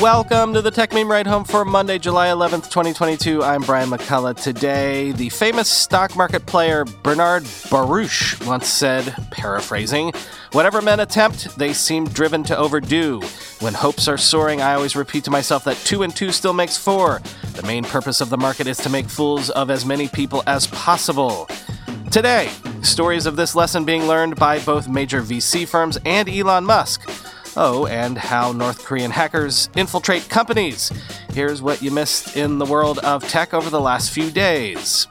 Welcome to the Techmeme Ride Home for Monday, July 11th, 2022. I'm Brian McCullough. Today, the famous stock market player Bernard Baruch once said, paraphrasing, Whatever men attempt, they seem driven to overdo. When hopes are soaring, I always repeat to myself that two and two still makes four. The main purpose of the market is to make fools of as many people as possible. Today, stories of this lesson being learned by both major VC firms and Elon Musk. Oh, and how North Korean hackers infiltrate companies. Here's what you missed in the world of tech over the last few days.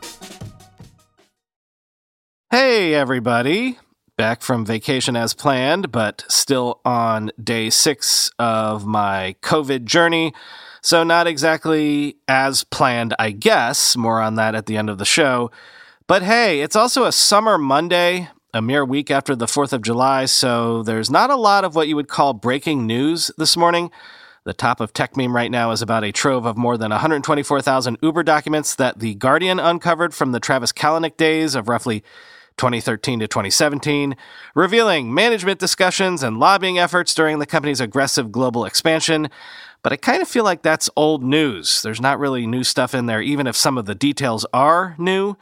Hey, everybody. Back from vacation as planned, but still on day six of my COVID journey. So, not exactly as planned, I guess. More on that at the end of the show. But hey, it's also a summer Monday a mere week after the 4th of July, so there's not a lot of what you would call breaking news this morning. The top of Techmeme right now is about a trove of more than 124,000 Uber documents that The Guardian uncovered from the Travis Kalanick days of roughly 2013 to 2017, revealing management discussions and lobbying efforts during the company's aggressive global expansion. But I kind of feel like that's old news. There's not really new stuff in there, even if some of the details are new.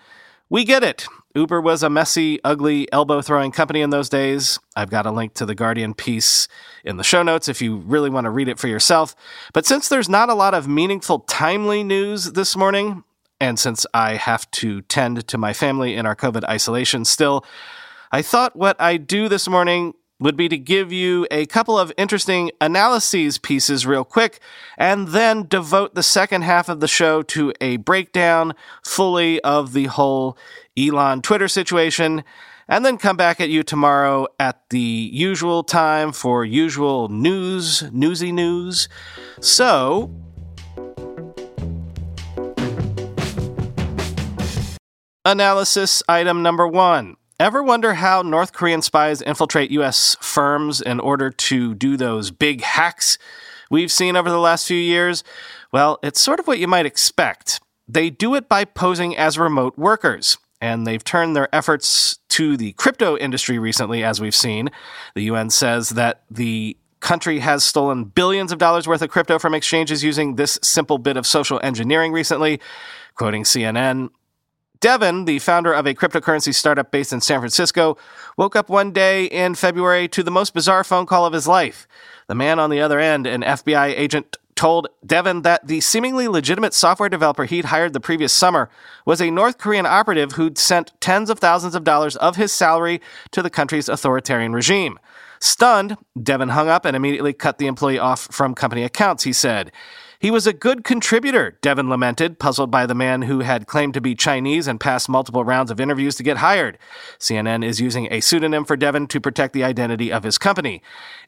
We get it. Uber was a messy, ugly, elbow throwing company in those days. I've got a link to the Guardian piece in the show notes if you really want to read it for yourself. But since there's not a lot of meaningful, timely news this morning, and since I have to tend to my family in our COVID isolation still, I thought what I'd do this morning would be to give you a couple of interesting analyses pieces real quick, and then devote the second half of the show to a breakdown fully of the whole Elon Twitter situation, and then come back at you tomorrow at the usual time for usual news, newsy news. So, analysis item number one. Ever wonder how North Korean spies infiltrate U.S. firms in order to do those big hacks we've seen over the last few years? Well, it's sort of what you might expect. They do it by posing as remote workers and they've turned their efforts to the crypto industry recently, as we've seen. The UN says that the country has stolen billions of dollars worth of crypto from exchanges using this simple bit of social engineering recently. Quoting CNN, Devin, the founder of a cryptocurrency startup based in San Francisco, woke up one day in February to the most bizarre phone call of his life. The man on the other end, an FBI agent, told Devin that the seemingly legitimate software developer he'd hired the previous summer was a North Korean operative who'd sent tens of thousands of dollars of his salary to the country's authoritarian regime. Stunned, Devin hung up and immediately cut the employee off from company accounts, he said. He was a good contributor, Devin lamented, puzzled by the man who had claimed to be Chinese and passed multiple rounds of interviews to get hired. CNN is using a pseudonym for Devin to protect the identity of his company.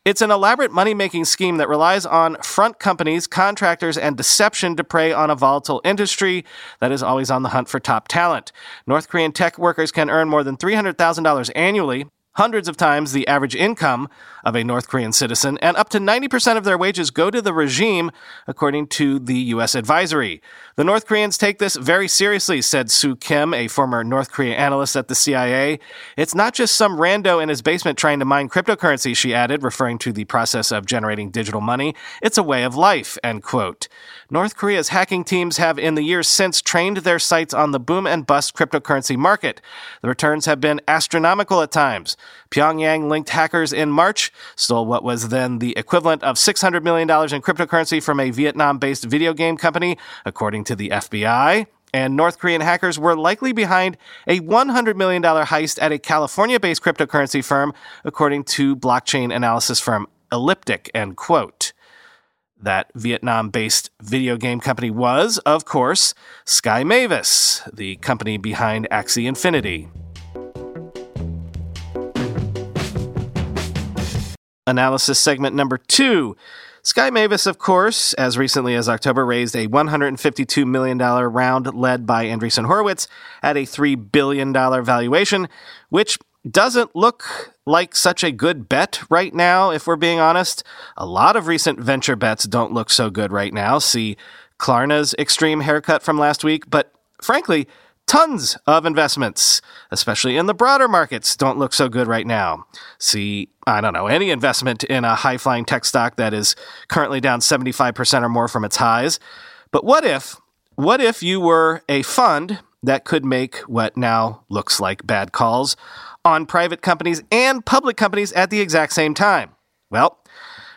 It's an elaborate money making scheme that relies on front companies, contractors, and deception to prey on a volatile industry that is always on the hunt for top talent. North Korean tech workers can earn more than $300,000 annually hundreds of times the average income of a North Korean citizen, and up to 90% of their wages go to the regime, according to the U.S. advisory. The North Koreans take this very seriously, said Soo Kim, a former North Korea analyst at the CIA. It's not just some rando in his basement trying to mine cryptocurrency, she added, referring to the process of generating digital money. It's a way of life, end quote. North Korea's hacking teams have, in the years since, trained their sights on the boom and bust cryptocurrency market. The returns have been astronomical at times. Pyongyang linked hackers in March stole what was then the equivalent of $600 million in cryptocurrency from a Vietnam based video game company, according to the FBI. And North Korean hackers were likely behind a $100 million heist at a California based cryptocurrency firm, according to blockchain analysis firm Elliptic, end quote. That Vietnam based video game company was, of course, Sky Mavis, the company behind Axie Infinity. Analysis segment number two. Sky Mavis, of course, as recently as October, raised a $152 million round led by Andreessen Horowitz at a $3 billion valuation, which doesn't look like such a good bet right now, if we're being honest. A lot of recent venture bets don't look so good right now. See Klarna's extreme haircut from last week, but frankly, Tons of investments, especially in the broader markets, don't look so good right now. See, I don't know, any investment in a high flying tech stock that is currently down 75% or more from its highs. But what if, what if you were a fund that could make what now looks like bad calls on private companies and public companies at the exact same time? Well,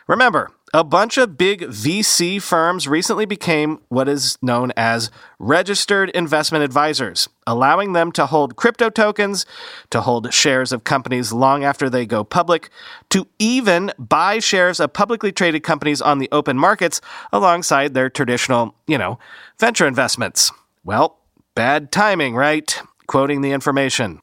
remember, a bunch of big VC firms recently became what is known as registered investment advisors, allowing them to hold crypto tokens, to hold shares of companies long after they go public, to even buy shares of publicly traded companies on the open markets alongside their traditional, you know, venture investments. Well, bad timing, right? Quoting the information.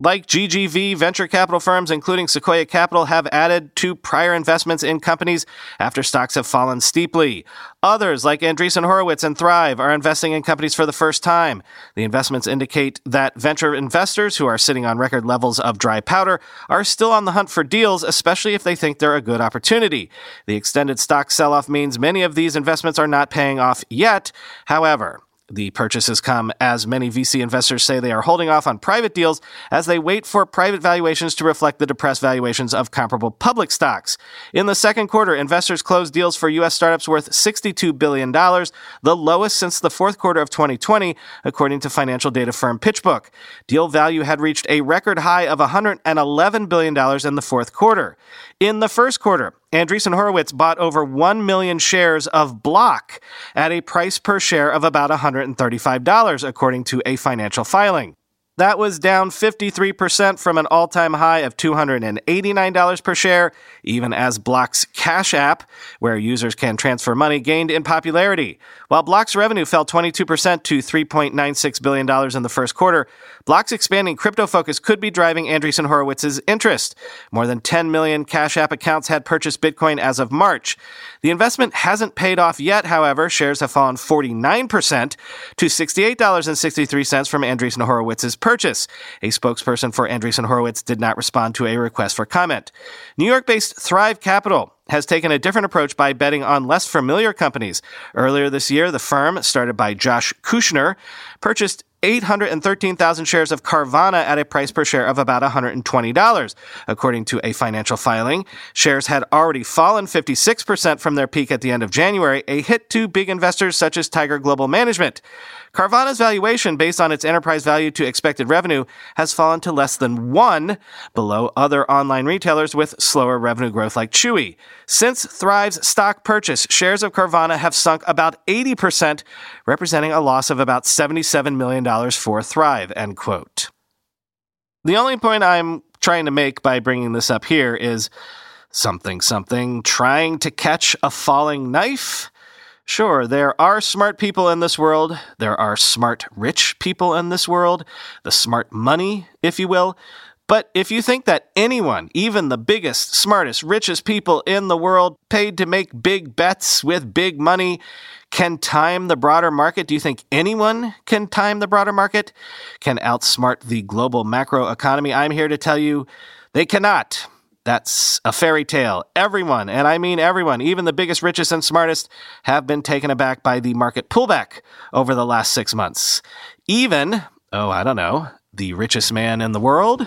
Like GGV, venture capital firms, including Sequoia Capital, have added to prior investments in companies after stocks have fallen steeply. Others, like Andreessen Horowitz and Thrive, are investing in companies for the first time. The investments indicate that venture investors who are sitting on record levels of dry powder are still on the hunt for deals, especially if they think they're a good opportunity. The extended stock sell off means many of these investments are not paying off yet. However, the purchases come as many VC investors say they are holding off on private deals as they wait for private valuations to reflect the depressed valuations of comparable public stocks. In the second quarter, investors closed deals for U.S. startups worth $62 billion, the lowest since the fourth quarter of 2020, according to financial data firm PitchBook. Deal value had reached a record high of $111 billion in the fourth quarter. In the first quarter, Andreessen Horowitz bought over 1 million shares of Block at a price per share of about $135, according to a financial filing. That was down 53% from an all time high of $289 per share, even as Block's Cash App, where users can transfer money, gained in popularity. While Block's revenue fell 22% to $3.96 billion in the first quarter, Block's expanding crypto focus could be driving Andreessen Horowitz's interest. More than 10 million Cash App accounts had purchased Bitcoin as of March. The investment hasn't paid off yet, however. Shares have fallen 49% to $68.63 from Andreessen Horowitz's purchase. A spokesperson for Andreessen Horowitz did not respond to a request for comment. New York based Thrive Capital has taken a different approach by betting on less familiar companies. Earlier this year, the firm, started by Josh Kushner, purchased 813,000 shares of Carvana at a price per share of about $120. According to a financial filing, shares had already fallen 56% from their peak at the end of January, a hit to big investors such as Tiger Global Management. Carvana's valuation, based on its enterprise value to expected revenue, has fallen to less than one, below other online retailers with slower revenue growth like Chewy. Since Thrive's stock purchase, shares of Carvana have sunk about 80%, representing a loss of about $77 million for Thrive, end quote. The only point I'm trying to make by bringing this up here is something something trying to catch a falling knife Sure, there are smart people in this world. There are smart rich people in this world. The smart money, if you will. But if you think that anyone, even the biggest, smartest, richest people in the world, paid to make big bets with big money, can time the broader market, do you think anyone can time the broader market? Can outsmart the global macro economy? I'm here to tell you they cannot. That's a fairy tale. Everyone, and I mean everyone, even the biggest, richest, and smartest, have been taken aback by the market pullback over the last six months. Even, oh, I don't know, the richest man in the world?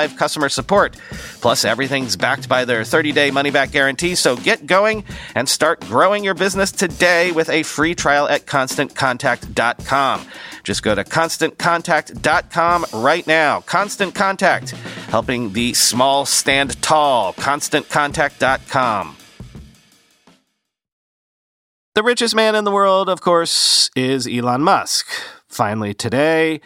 live customer support. Plus, everything's backed by their 30 day money back guarantee, so get going and start growing your business today with a free trial at constantcontact.com. Just go to constantcontact.com right now. Constant Contact, helping the small stand tall. ConstantContact.com. The richest man in the world, of course, is Elon Musk. Finally, today.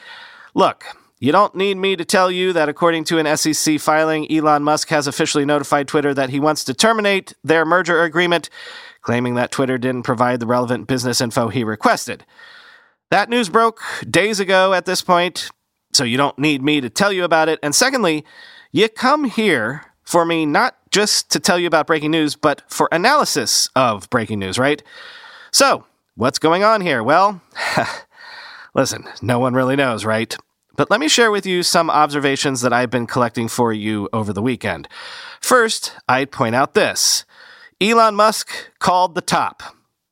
Look, you don't need me to tell you that according to an SEC filing, Elon Musk has officially notified Twitter that he wants to terminate their merger agreement, claiming that Twitter didn't provide the relevant business info he requested. That news broke days ago at this point, so you don't need me to tell you about it. And secondly, you come here for me not just to tell you about breaking news, but for analysis of breaking news, right? So, what's going on here? Well, listen, no one really knows, right? But let me share with you some observations that I've been collecting for you over the weekend. First, I'd point out this Elon Musk called the top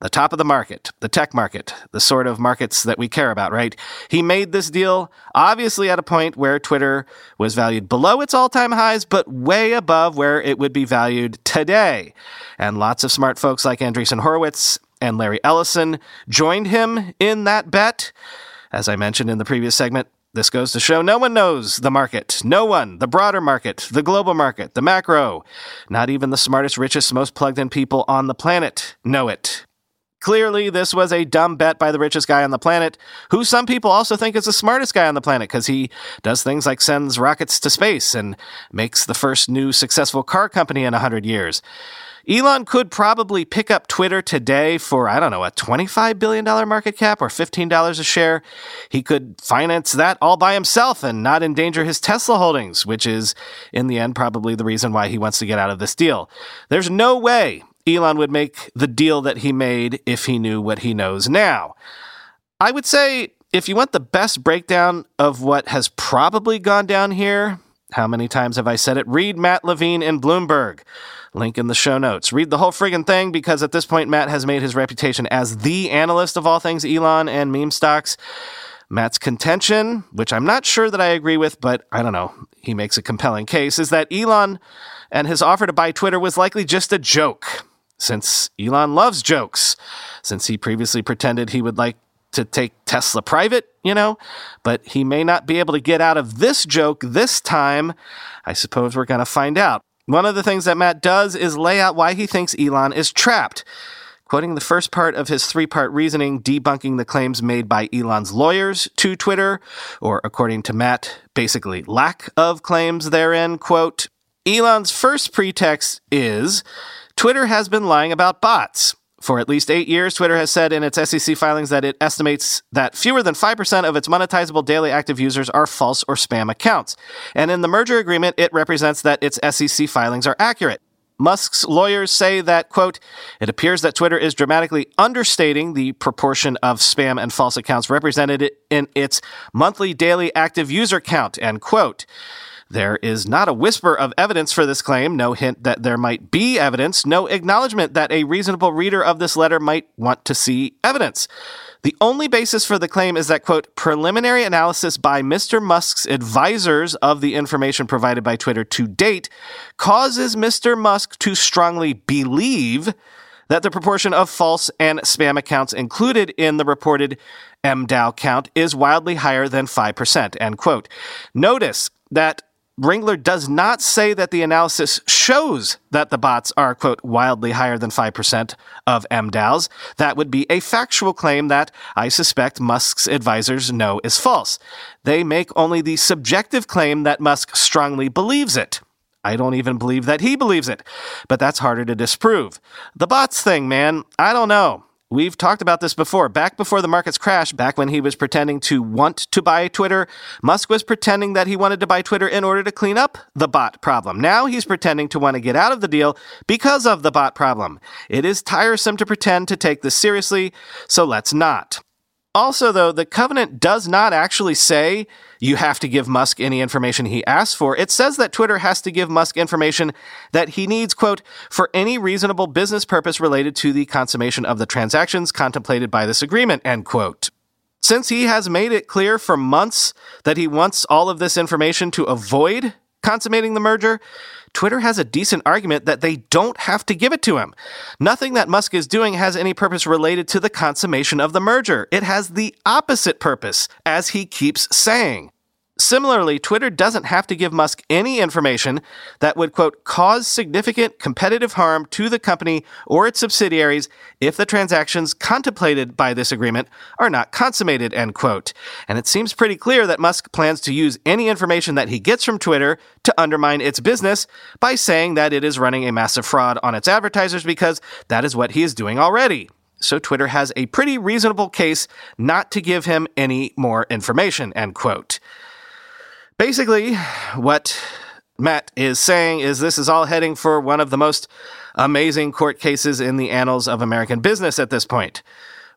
the top of the market, the tech market, the sort of markets that we care about, right? He made this deal obviously at a point where Twitter was valued below its all time highs, but way above where it would be valued today. And lots of smart folks like Andreessen Horowitz and Larry Ellison joined him in that bet. As I mentioned in the previous segment, this goes to show no one knows the market. No one. The broader market, the global market, the macro. Not even the smartest, richest, most plugged in people on the planet know it. Clearly, this was a dumb bet by the richest guy on the planet, who some people also think is the smartest guy on the planet because he does things like sends rockets to space and makes the first new successful car company in 100 years. Elon could probably pick up Twitter today for, I don't know, a $25 billion market cap or $15 a share. He could finance that all by himself and not endanger his Tesla holdings, which is, in the end, probably the reason why he wants to get out of this deal. There's no way Elon would make the deal that he made if he knew what he knows now. I would say if you want the best breakdown of what has probably gone down here, how many times have I said it? Read Matt Levine in Bloomberg. Link in the show notes. Read the whole friggin' thing because at this point, Matt has made his reputation as the analyst of all things Elon and meme stocks. Matt's contention, which I'm not sure that I agree with, but I don't know, he makes a compelling case, is that Elon and his offer to buy Twitter was likely just a joke since Elon loves jokes, since he previously pretended he would like to take Tesla private, you know, but he may not be able to get out of this joke this time. I suppose we're going to find out. One of the things that Matt does is lay out why he thinks Elon is trapped. Quoting the first part of his three part reasoning, debunking the claims made by Elon's lawyers to Twitter, or according to Matt, basically lack of claims therein. Quote, Elon's first pretext is Twitter has been lying about bots. For at least eight years, Twitter has said in its SEC filings that it estimates that fewer than 5% of its monetizable daily active users are false or spam accounts. And in the merger agreement, it represents that its SEC filings are accurate. Musk's lawyers say that, quote, it appears that Twitter is dramatically understating the proportion of spam and false accounts represented in its monthly daily active user count, end quote. There is not a whisper of evidence for this claim, no hint that there might be evidence, no acknowledgement that a reasonable reader of this letter might want to see evidence. The only basis for the claim is that, quote, preliminary analysis by Mr. Musk's advisors of the information provided by Twitter to date causes Mr. Musk to strongly believe that the proportion of false and spam accounts included in the reported mDAU count is wildly higher than 5%, end quote. Notice that Ringler does not say that the analysis shows that the bots are, quote, wildly higher than 5% of mDAUs. That would be a factual claim that I suspect Musk's advisors know is false. They make only the subjective claim that Musk strongly believes it. I don't even believe that he believes it, but that's harder to disprove. The bots thing, man, I don't know. We've talked about this before. Back before the markets crashed, back when he was pretending to want to buy Twitter, Musk was pretending that he wanted to buy Twitter in order to clean up the bot problem. Now he's pretending to want to get out of the deal because of the bot problem. It is tiresome to pretend to take this seriously, so let's not. Also, though, the covenant does not actually say you have to give Musk any information he asks for. It says that Twitter has to give Musk information that he needs, quote, for any reasonable business purpose related to the consummation of the transactions contemplated by this agreement, end quote. Since he has made it clear for months that he wants all of this information to avoid consummating the merger, Twitter has a decent argument that they don't have to give it to him. Nothing that Musk is doing has any purpose related to the consummation of the merger. It has the opposite purpose, as he keeps saying. Similarly, Twitter doesn't have to give Musk any information that would, quote, cause significant competitive harm to the company or its subsidiaries if the transactions contemplated by this agreement are not consummated, end quote. And it seems pretty clear that Musk plans to use any information that he gets from Twitter to undermine its business by saying that it is running a massive fraud on its advertisers because that is what he is doing already. So Twitter has a pretty reasonable case not to give him any more information, end quote. Basically, what Matt is saying is this is all heading for one of the most amazing court cases in the annals of American business at this point.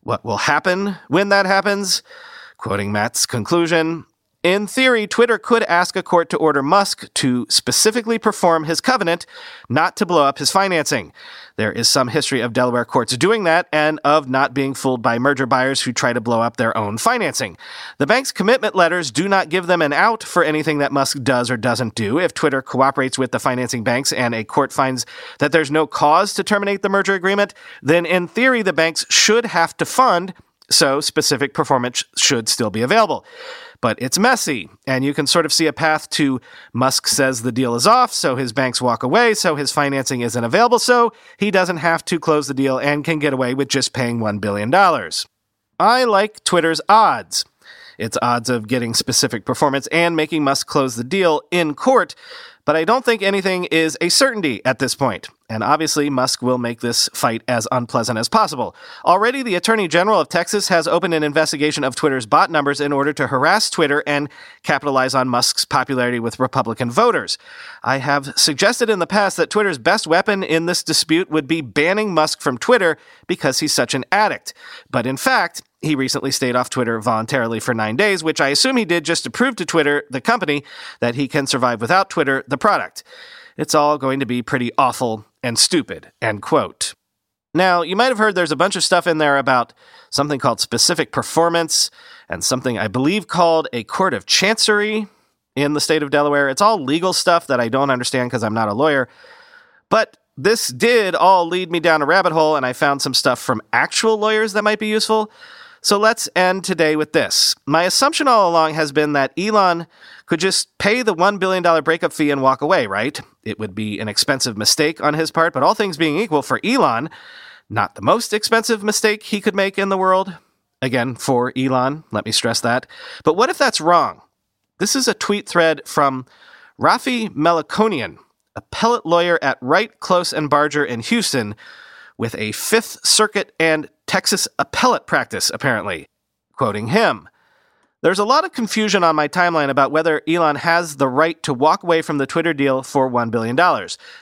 What will happen when that happens? Quoting Matt's conclusion, in theory, Twitter could ask a court to order Musk to specifically perform his covenant not to blow up his financing. There is some history of Delaware courts doing that and of not being fooled by merger buyers who try to blow up their own financing. The bank's commitment letters do not give them an out for anything that Musk does or doesn't do. If Twitter cooperates with the financing banks and a court finds that there's no cause to terminate the merger agreement, then in theory, the banks should have to fund so specific performance should still be available but it's messy. And you can sort of see a path to Musk says the deal is off, so his banks walk away, so his financing isn't available, so he doesn't have to close the deal and can get away with just paying $1 billion. I like Twitter's odds. Its odds of getting specific performance and making Musk close the deal in court but I don't think anything is a certainty at this point. And obviously, Musk will make this fight as unpleasant as possible. Already, the Attorney General of Texas has opened an investigation of Twitter's bot numbers in order to harass Twitter and capitalize on Musk's popularity with Republican voters. I have suggested in the past that Twitter's best weapon in this dispute would be banning Musk from Twitter because he's such an addict. But in fact, he recently stayed off Twitter voluntarily for nine days, which I assume he did just to prove to Twitter, the company, that he can survive without Twitter, the product. It's all going to be pretty awful and stupid. End quote. Now, you might have heard there's a bunch of stuff in there about something called specific performance and something I believe called a court of chancery in the state of Delaware. It's all legal stuff that I don't understand because I'm not a lawyer. But this did all lead me down a rabbit hole, and I found some stuff from actual lawyers that might be useful. So let's end today with this. My assumption all along has been that Elon could just pay the $1 billion breakup fee and walk away, right? It would be an expensive mistake on his part, but all things being equal for Elon, not the most expensive mistake he could make in the world. Again, for Elon, let me stress that. But what if that's wrong? This is a tweet thread from Rafi Melkonian, appellate lawyer at Wright, Close, and Barger in Houston, with a Fifth Circuit and Texas appellate practice, apparently. Quoting him There's a lot of confusion on my timeline about whether Elon has the right to walk away from the Twitter deal for $1 billion.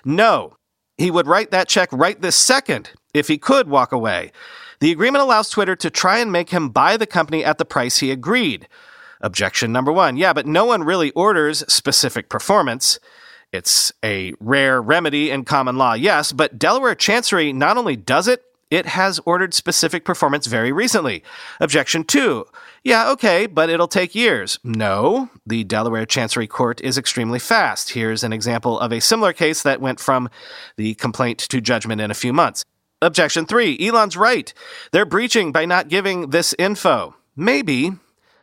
No, he would write that check right this second if he could walk away. The agreement allows Twitter to try and make him buy the company at the price he agreed. Objection number one. Yeah, but no one really orders specific performance. It's a rare remedy in common law, yes, but Delaware Chancery not only does it, it has ordered specific performance very recently. Objection 2. Yeah, okay, but it'll take years. No, the Delaware Chancery Court is extremely fast. Here's an example of a similar case that went from the complaint to judgment in a few months. Objection three Elon's right. They're breaching by not giving this info. Maybe.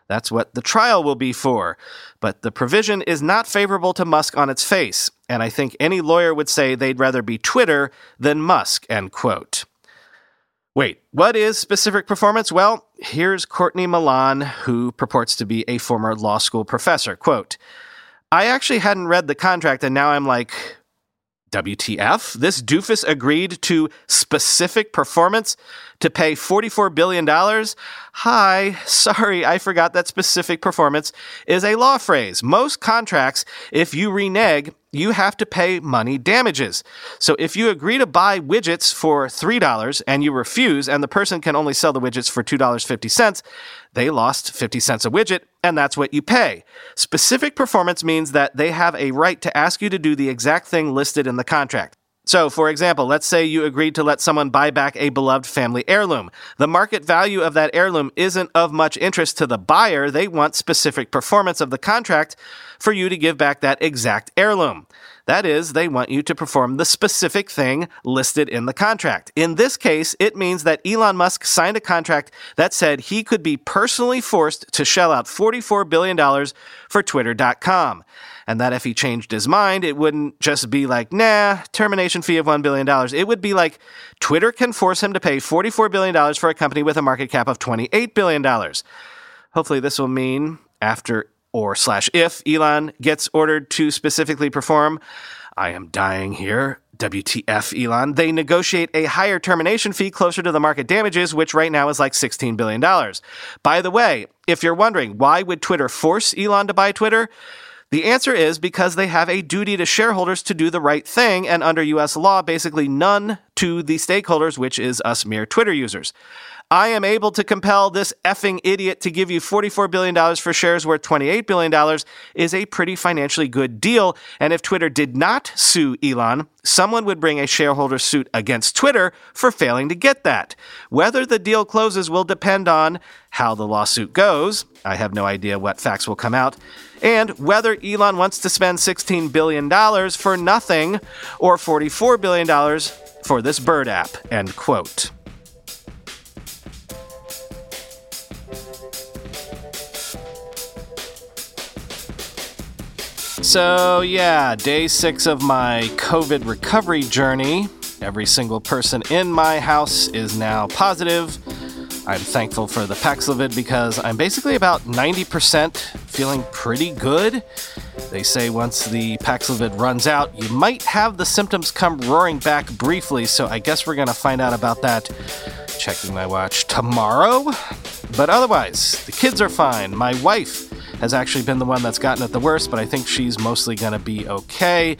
That's what the trial will be for. But the provision is not favorable to Musk on its face, and I think any lawyer would say they'd rather be Twitter than Musk, end quote. Wait, what is specific performance? Well, here's Courtney Milan, who purports to be a former law school professor. Quote, I actually hadn't read the contract, and now I'm like, WTF? This doofus agreed to specific performance to pay $44 billion? Hi, sorry, I forgot that specific performance is a law phrase. Most contracts, if you renege, you have to pay money damages. So if you agree to buy widgets for $3 and you refuse, and the person can only sell the widgets for $2.50, they lost 50 cents a widget, and that's what you pay. Specific performance means that they have a right to ask you to do the exact thing listed in the contract. So, for example, let's say you agreed to let someone buy back a beloved family heirloom. The market value of that heirloom isn't of much interest to the buyer. They want specific performance of the contract for you to give back that exact heirloom. That is, they want you to perform the specific thing listed in the contract. In this case, it means that Elon Musk signed a contract that said he could be personally forced to shell out $44 billion for Twitter.com and that if he changed his mind, it wouldn't just be like, nah, termination fee of $1 billion. It would be like Twitter can force him to pay $44 billion for a company with a market cap of $28 billion. Hopefully, this will mean after or slash if Elon gets ordered to specifically perform, I am dying here. WTF, Elon. They negotiate a higher termination fee closer to the market damages, which right now is like $16 billion. By the way, if you're wondering why would Twitter force Elon to buy Twitter, the answer is because they have a duty to shareholders to do the right thing, and under US law, basically none to the stakeholders, which is us mere Twitter users. I am able to compel this effing idiot to give you $44 billion for shares worth $28 billion is a pretty financially good deal. And if Twitter did not sue Elon, someone would bring a shareholder suit against Twitter for failing to get that. Whether the deal closes will depend on how the lawsuit goes. I have no idea what facts will come out. And whether Elon wants to spend $16 billion for nothing or $44 billion for this bird app. End quote. So, yeah, day six of my COVID recovery journey. Every single person in my house is now positive. I'm thankful for the Paxlovid because I'm basically about 90% feeling pretty good. They say once the Paxlovid runs out, you might have the symptoms come roaring back briefly, so I guess we're to find out about that checking my watch tomorrow. But otherwise, the kids are fine. My wife has actually been the one that's gotten it the worst, but I think she's mostly going to be okay.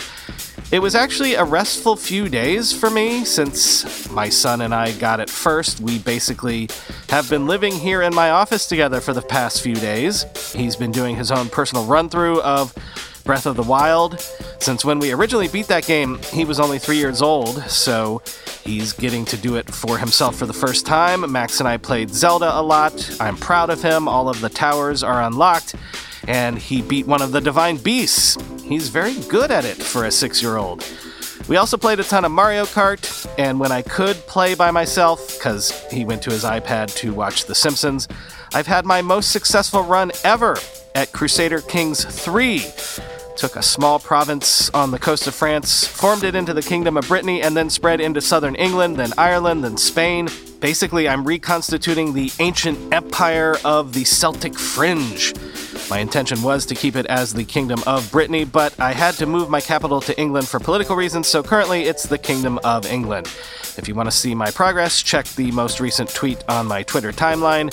It was actually a restful few days for me since my son and I got it first. We basically have been living here in my office together for the past few days. He's been doing his own personal run through of Breath of the Wild. Since when we originally beat that game, he was only three years old, so he's getting to do it for himself for the first time. Max and I played Zelda a lot. I'm proud of him. All of the towers are unlocked, and he beat one of the Divine Beasts. He's very good at it for a six year old. We also played a ton of Mario Kart, and when I could play by myself, because he went to his iPad to watch The Simpsons, I've had my most successful run ever at Crusader Kings 3 took a small province on the coast of France, formed it into the Kingdom of Brittany, and then spread into southern England, then Ireland, then Spain. Basically, I'm reconstituting the ancient empire of the Celtic Fringe. My intention was to keep it as the Kingdom of Brittany, but I had to move my capital to England for political reasons, so currently it's the Kingdom of England. If you want to see my progress, check the most recent tweet on my Twitter timeline.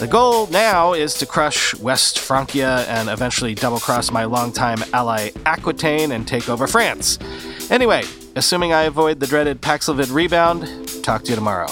The goal now is to crush West Francia and eventually double cross my longtime ally Aquitaine and take over France. Anyway, assuming I avoid the dreaded Paxlovid rebound, talk to you tomorrow.